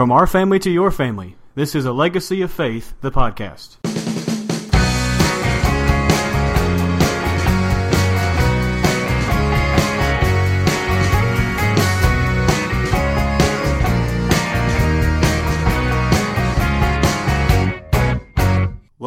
From our family to your family, this is a Legacy of Faith, the podcast.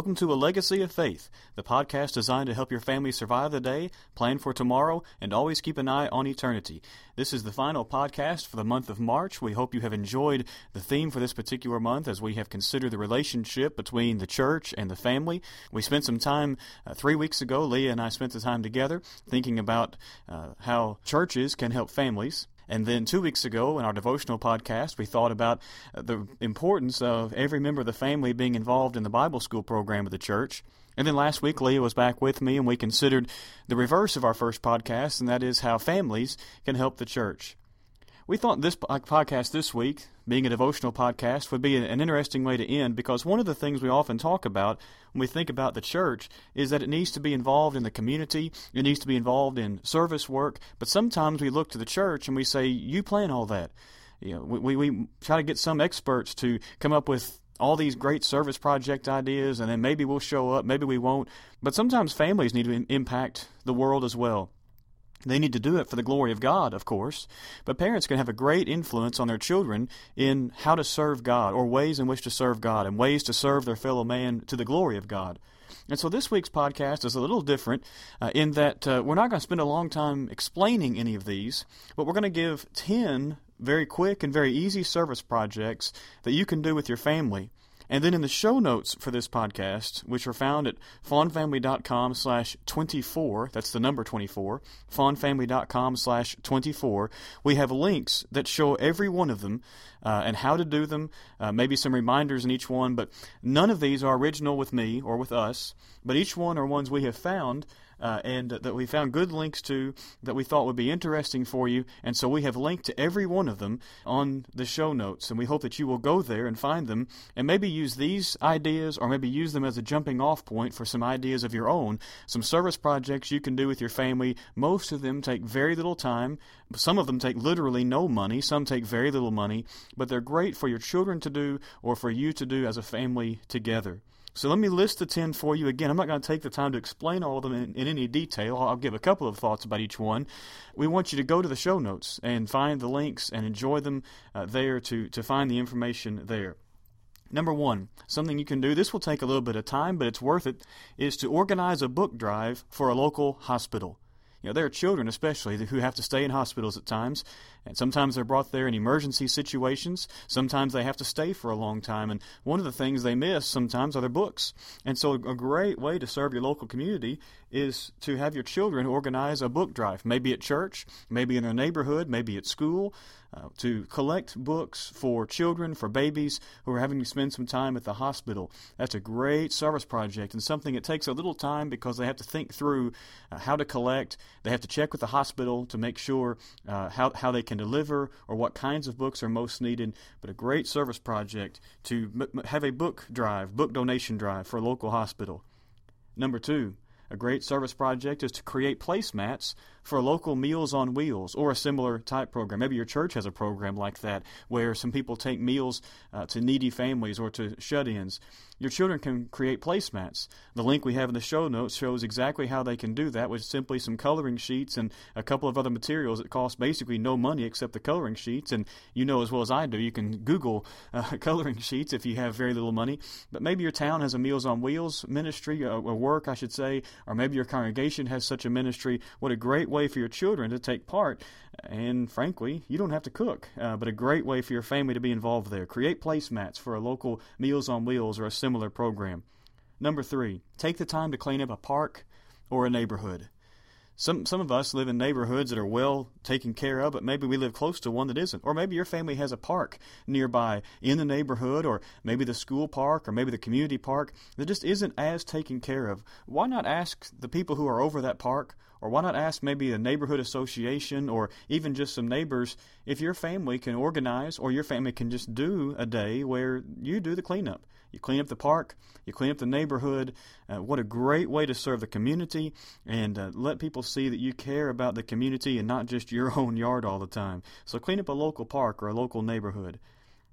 Welcome to A Legacy of Faith, the podcast designed to help your family survive the day, plan for tomorrow, and always keep an eye on eternity. This is the final podcast for the month of March. We hope you have enjoyed the theme for this particular month as we have considered the relationship between the church and the family. We spent some time uh, three weeks ago, Leah and I spent the time together thinking about uh, how churches can help families. And then two weeks ago, in our devotional podcast, we thought about uh, the importance of every member of the family being involved in the Bible school program of the church. And then last week, Leah was back with me, and we considered the reverse of our first podcast, and that is how families can help the church. We thought this podcast this week, being a devotional podcast, would be an interesting way to end because one of the things we often talk about when we think about the church is that it needs to be involved in the community, it needs to be involved in service work, but sometimes we look to the church and we say, You plan all that. You know, we, we try to get some experts to come up with all these great service project ideas, and then maybe we'll show up, maybe we won't. But sometimes families need to impact the world as well. They need to do it for the glory of God, of course, but parents can have a great influence on their children in how to serve God, or ways in which to serve God, and ways to serve their fellow man to the glory of God. And so this week's podcast is a little different uh, in that uh, we're not going to spend a long time explaining any of these, but we're going to give 10 very quick and very easy service projects that you can do with your family and then in the show notes for this podcast, which are found at faughnfamily.com slash 24, that's the number 24, faughnfamily.com slash 24, we have links that show every one of them uh, and how to do them, uh, maybe some reminders in each one, but none of these are original with me or with us, but each one are ones we have found uh, and that we found good links to that we thought would be interesting for you. And so we have linked to every one of them on the show notes. And we hope that you will go there and find them and maybe use these ideas or maybe use them as a jumping off point for some ideas of your own. Some service projects you can do with your family. Most of them take very little time. Some of them take literally no money. Some take very little money. But they're great for your children to do or for you to do as a family together. So let me list the 10 for you again. I'm not going to take the time to explain all of them in, in, any detail. I'll give a couple of thoughts about each one. We want you to go to the show notes and find the links and enjoy them uh, there to, to find the information there. Number one, something you can do, this will take a little bit of time, but it's worth it, is to organize a book drive for a local hospital. You know, there are children, especially, who have to stay in hospitals at times, and sometimes they're brought there in emergency situations. Sometimes they have to stay for a long time, and one of the things they miss sometimes are their books. And so, a great way to serve your local community is to have your children organize a book drive, maybe at church, maybe in their neighborhood, maybe at school, uh, to collect books for children, for babies who are having to spend some time at the hospital. That's a great service project and something that takes a little time because they have to think through uh, how to collect. They have to check with the hospital to make sure uh, how, how they can deliver or what kinds of books are most needed. But a great service project to m- have a book drive, book donation drive for a local hospital. Number two, a great service project is to create placemats for local Meals on Wheels or a similar type program. Maybe your church has a program like that where some people take meals uh, to needy families or to shut ins. Your children can create placemats. The link we have in the show notes shows exactly how they can do that with simply some coloring sheets and a couple of other materials that cost basically no money except the coloring sheets. And you know as well as I do, you can Google uh, coloring sheets if you have very little money. But maybe your town has a Meals on Wheels ministry, or uh, work, I should say, or maybe your congregation has such a ministry. What a great way for your children to take part. And frankly, you don't have to cook, uh, but a great way for your family to be involved there. Create placemats for a local Meals on Wheels or a similar program. Number three, take the time to clean up a park or a neighborhood. Some some of us live in neighborhoods that are well taken care of, but maybe we live close to one that isn't. Or maybe your family has a park nearby in the neighborhood, or maybe the school park, or maybe the community park that just isn't as taken care of. Why not ask the people who are over that park or why not ask maybe a neighborhood association or even just some neighbors if your family can organize or your family can just do a day where you do the cleanup? You clean up the park, you clean up the neighborhood. Uh, what a great way to serve the community and uh, let people see that you care about the community and not just your own yard all the time. So clean up a local park or a local neighborhood.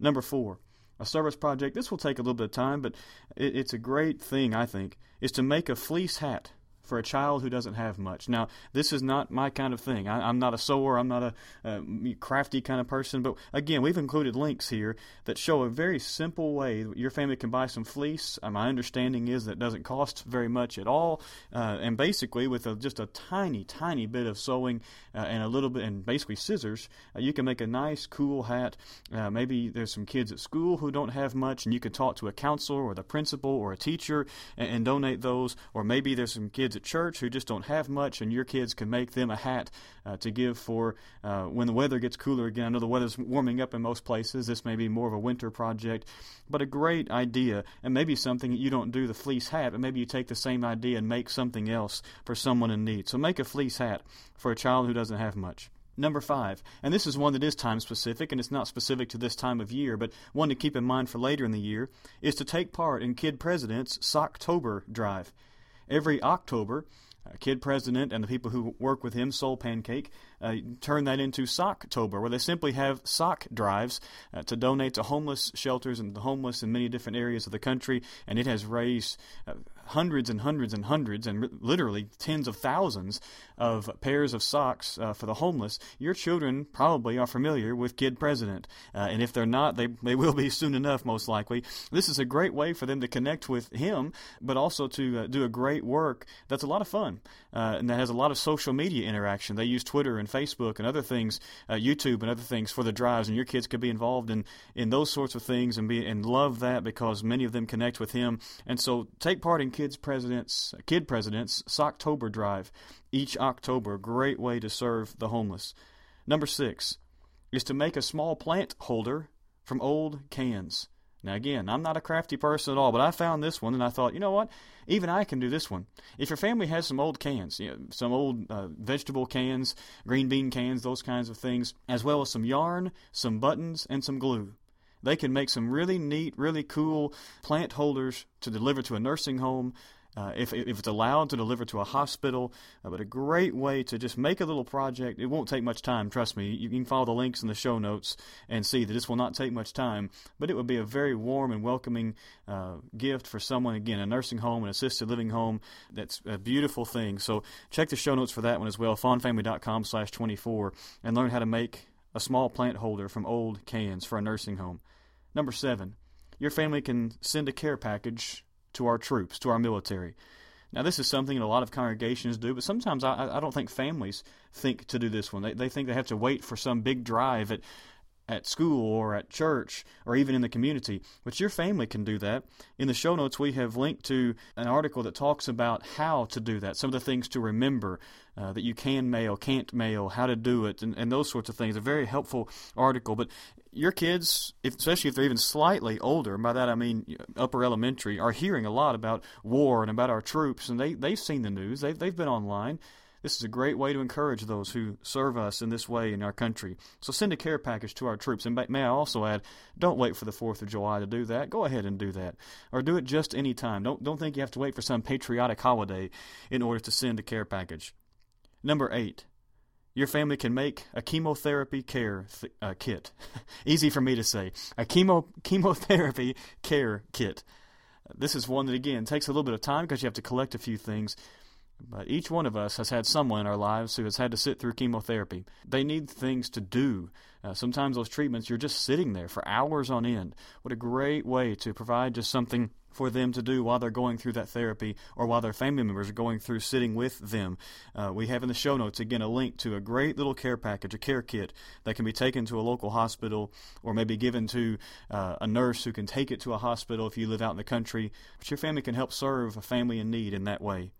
Number four, a service project. This will take a little bit of time, but it, it's a great thing, I think, is to make a fleece hat for a child who doesn't have much. Now, this is not my kind of thing. I, am not a sewer. I'm not a, a, crafty kind of person. But again, we've included links here that show a very simple way your family can buy some fleece. Uh, my understanding is that doesn't cost very much at all, uh, and basically with a, just a tiny, tiny bit of sewing uh, and a little bit, and basically scissors, uh, you can make a nice, cool hat. Uh, maybe there's some kids at school who don't have much, and you can talk to a counselor or the principal or a teacher and, and donate those. Or maybe there's some kids at church who just don't have much, and your kids can make them a hat uh, to give for uh, when the weather gets cooler again. I know the weather's warming up in most places. This may be more of a winter project, but a great idea, and maybe something that you don't do the fleece hat, but maybe you take the same idea and make something else for someone in need. So make a fleece hat for a child who doesn't have much. Number five, and this is one that is time specific and it's not specific to this time of year, but one to keep in mind for later in the year, is to take part in Kid President's Socktober Drive. Every October, uh, Kid President and the people who work with him, Soul Pancake, uh, turn that into Socktober, where they simply have sock drives uh, to donate to homeless shelters and the homeless in many different areas of the country. And it has raised uh, hundreds and hundreds and hundreds, and literally tens of thousands of pairs of socks uh, for the homeless. Your children probably are familiar with Kid President, uh, and if they're not, they, they will be soon enough, most likely. This is a great way for them to connect with him, but also to uh, do a great work that's a lot of fun and that has a lot of social media interaction. They use Twitter and Facebook and other things, uh, YouTube and other things for the drives, and your kids could be involved in, in those sorts of things and be and love that because many of them connect with him. And so take part in Kids Presidents Kid Presidents Socktober Drive each October. Great way to serve the homeless. Number six is to make a small plant holder from old cans. Now, again, I'm not a crafty person at all, but I found this one and I thought, you know what? Even I can do this one. If your family has some old cans, you know, some old uh, vegetable cans, green bean cans, those kinds of things, as well as some yarn, some buttons, and some glue, they can make some really neat, really cool plant holders to deliver to a nursing home uh, if, if it's allowed to deliver to a hospital, uh, but a great way to just make a little project. It won't take much time, trust me. You can follow the links in the show notes and see that this will not take much time, but it would be a very warm and welcoming uh, gift for someone, again, a nursing home, an assisted living home. That's a beautiful thing. So check the show notes for that one as well, faughnfamily.com slash 24, and learn how to make a small plant holder from old cans for a nursing home. Number seven, your family can send a care package to our troops, to our military. Now, this is something that a lot of congregations do, but sometimes I, I don't think families think to do this one. They, they think they have to wait for some big drive at, at school or at church or even in the community. But your family can do that. In the show notes, we have linked to an article that talks about how to do that, some of the things to remember uh, that you can mail, can't mail, how to do it, and, and those sorts of things. A very helpful article. But your kids, if, especially if they're even slightly older, and by that I mean upper elementary, are hearing a lot about war and about our troops, and they, they've seen the news, they've, they've been online. This is a great way to encourage those who serve us in this way in our country. So send a care package to our troops. And may I also add, don't wait for the 4th of July to do that. Go ahead and do that. Or do it just any time. Don't, don't think you have to wait for some patriotic holiday in order to send a care package. Number 8 your family can make a chemotherapy care th- uh, kit. Easy for me to say. A chemo chemotherapy care kit. This is one that again takes a little bit of time because you have to collect a few things. But each one of us has had someone in our lives who has had to sit through chemotherapy. They need things to do. Uh, sometimes those treatments, you're just sitting there for hours on end. What a great way to provide just something for them to do while they're going through that therapy or while their family members are going through sitting with them. Uh, we have in the show notes, again, a link to a great little care package, a care kit that can be taken to a local hospital or maybe given to uh, a nurse who can take it to a hospital if you live out in the country. But your family can help serve a family in need in that way.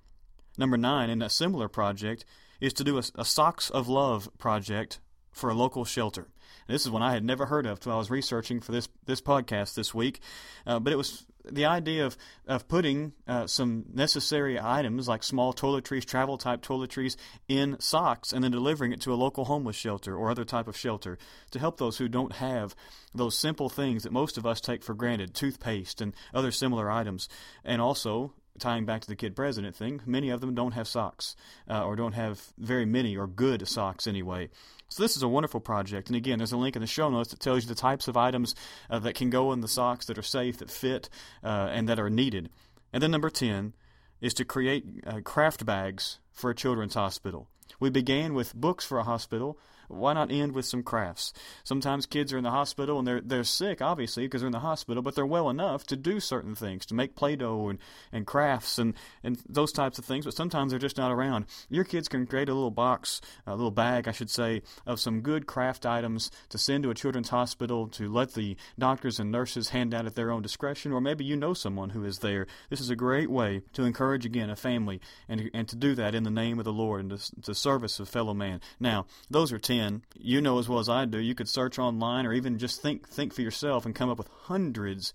Number nine, in a similar project, is to do a, a Socks of Love project for a local shelter. this is one I had never heard of until I was researching for this this podcast this week. Uh, but it was the idea of of putting uh, some necessary items like small toiletries, travel type toiletries, in socks, and then delivering it to a local homeless shelter or other type of shelter to help those who don't have those simple things that most of us take for granted, toothpaste and other similar items, and also tying back to the kid president thing, many of them don't have socks uh, or don't have very many or good socks anyway. So this is a wonderful project. And again, there's a link in the show notes that tells you the types of items uh, that can go in the socks that are safe, that fit, uh, and that are needed. And then number 10 is to create uh, craft bags for a children's hospital. We began with books for a hospital, why not end with some crafts? Sometimes kids are in the hospital and they're they're sick, obviously, because they're in the hospital, but they're well enough to do certain things, to make Play-Doh and, and crafts and, and those types of things, but sometimes they're just not around. Your kids can create a little box, a little bag, I should say, of some good craft items to send to a children's hospital to let the doctors and nurses hand out at their own discretion, or maybe you know someone who is there. This is a great way to encourage, again, a family and, and to do that in the name of the Lord and to, to service of fellow man. Now, those are 10 you know as well as I do, you could search online or even just think think for yourself and come up with hundreds.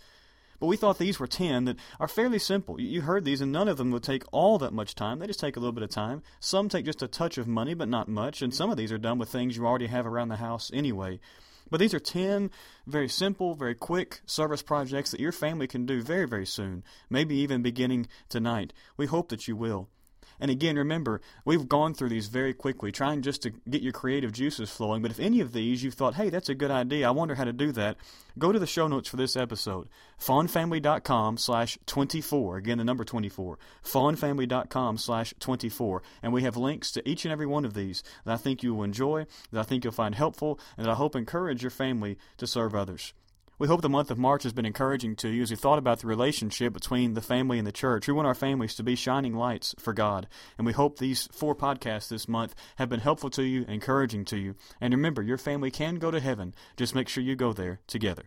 But we thought these were 10 that are fairly simple. You heard these, and none of them would take all that much time. They just take a little bit of time. Some take just a touch of money, but not much. And some of these are done with things you already have around the house anyway. But these are 10 very simple, very quick service projects that your family can do very, very soon, maybe even beginning tonight. We hope that you will. And again, remember, we've gone through these very quickly, trying just to get your creative juices flowing. But if any of these you've thought, hey, that's a good idea, I wonder how to do that, go to the show notes for this episode. faughnfamily.com slash 24. Again, the number 24. faughnfamily.com slash 24. And we have links to each and every one of these that I think you will enjoy, that I think you'll find helpful, and that I hope encourage your family to serve others. We hope the month of March has been encouraging to you as you thought about the relationship between the family and the church. We want our families to be shining lights for God, and we hope these four podcasts this month have been helpful to you, encouraging to you. And remember, your family can go to heaven. Just make sure you go there together.